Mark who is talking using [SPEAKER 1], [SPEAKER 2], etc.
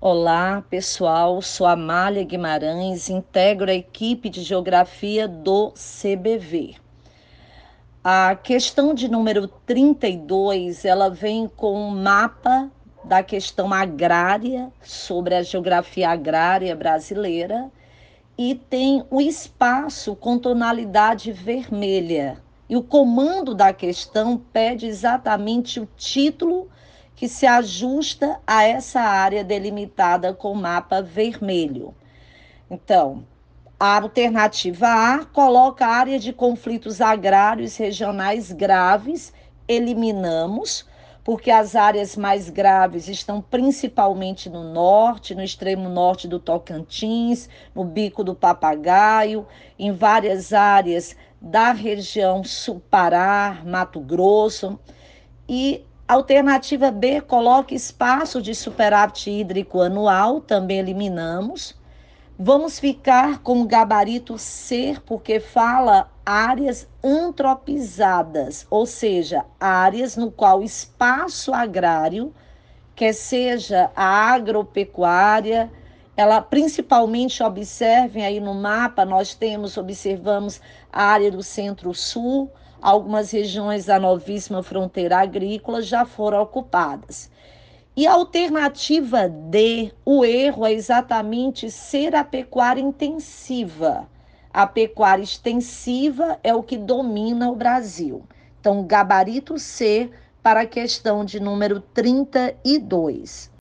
[SPEAKER 1] Olá, pessoal. Sou Amália Guimarães, integro a equipe de geografia do CBV. A questão de número 32, ela vem com um mapa da questão agrária sobre a geografia agrária brasileira e tem o um espaço com tonalidade vermelha. E o comando da questão pede exatamente o título que se ajusta a essa área delimitada com mapa vermelho. Então, a alternativa A coloca a área de conflitos agrários regionais graves, eliminamos, porque as áreas mais graves estão principalmente no norte, no extremo norte do Tocantins, no Bico do Papagaio, em várias áreas da região Sul Pará, Mato Grosso, e Alternativa B, coloque espaço de superávit hídrico anual, também eliminamos. Vamos ficar com o gabarito C, porque fala áreas antropizadas, ou seja, áreas no qual espaço agrário, quer seja a agropecuária, ela principalmente observem aí no mapa, nós temos, observamos a área do centro-sul, algumas regiões da novíssima fronteira agrícola já foram ocupadas. E a alternativa D, o erro é exatamente ser a pecuária intensiva. A pecuária extensiva é o que domina o Brasil. Então, gabarito C para a questão de número 32.